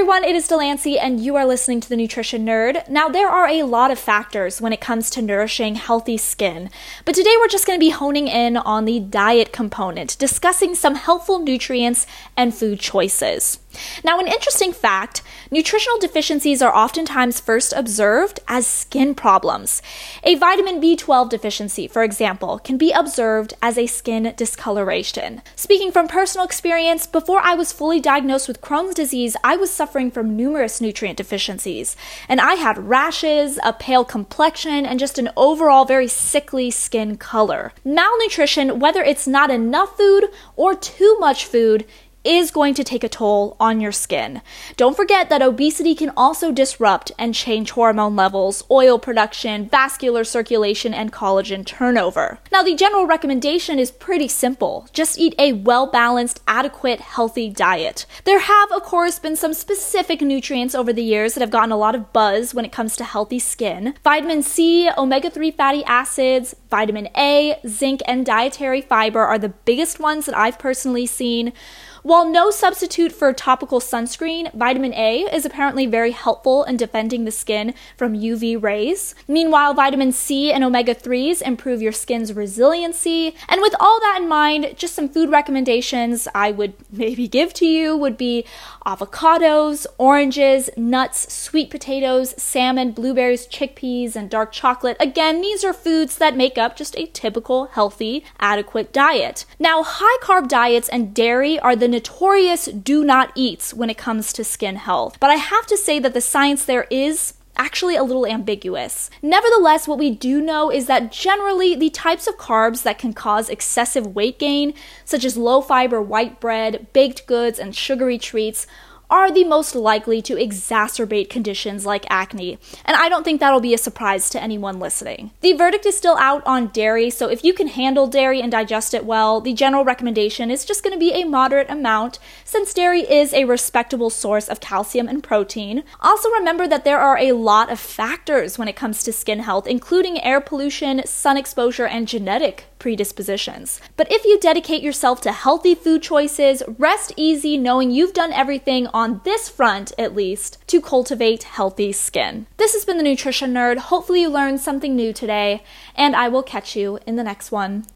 everyone, it is Delancey, and you are listening to the Nutrition Nerd. Now, there are a lot of factors when it comes to nourishing healthy skin, but today we're just going to be honing in on the diet component, discussing some helpful nutrients and food choices. Now, an interesting fact nutritional deficiencies are oftentimes first observed as skin problems. A vitamin B12 deficiency, for example, can be observed as a skin discoloration. Speaking from personal experience, before I was fully diagnosed with Crohn's disease, I was suffering from numerous nutrient deficiencies, and I had rashes, a pale complexion, and just an overall very sickly skin color. Malnutrition, whether it's not enough food or too much food, is going to take a toll on your skin. Don't forget that obesity can also disrupt and change hormone levels, oil production, vascular circulation, and collagen turnover. Now, the general recommendation is pretty simple just eat a well balanced, adequate, healthy diet. There have, of course, been some specific nutrients over the years that have gotten a lot of buzz when it comes to healthy skin. Vitamin C, omega 3 fatty acids, vitamin A, zinc, and dietary fiber are the biggest ones that I've personally seen. While no substitute for topical sunscreen, vitamin A is apparently very helpful in defending the skin from UV rays. Meanwhile, vitamin C and omega 3s improve your skin's resiliency. And with all that in mind, just some food recommendations I would maybe give to you would be avocados, oranges, nuts, sweet potatoes, salmon, blueberries, chickpeas, and dark chocolate. Again, these are foods that make up just a typical, healthy, adequate diet. Now, high carb diets and dairy are the notorious do not eats when it comes to skin health. But I have to say that the science there is actually a little ambiguous. Nevertheless, what we do know is that generally the types of carbs that can cause excessive weight gain, such as low fiber white bread, baked goods, and sugary treats, are the most likely to exacerbate conditions like acne, and I don't think that'll be a surprise to anyone listening. The verdict is still out on dairy, so if you can handle dairy and digest it well, the general recommendation is just going to be a moderate amount, since dairy is a respectable source of calcium and protein. Also, remember that there are a lot of factors when it comes to skin health, including air pollution, sun exposure, and genetic predispositions. But if you dedicate yourself to healthy food choices, rest easy knowing you've done everything on this front, at least, to cultivate healthy skin. This has been the Nutrition Nerd. Hopefully, you learned something new today, and I will catch you in the next one.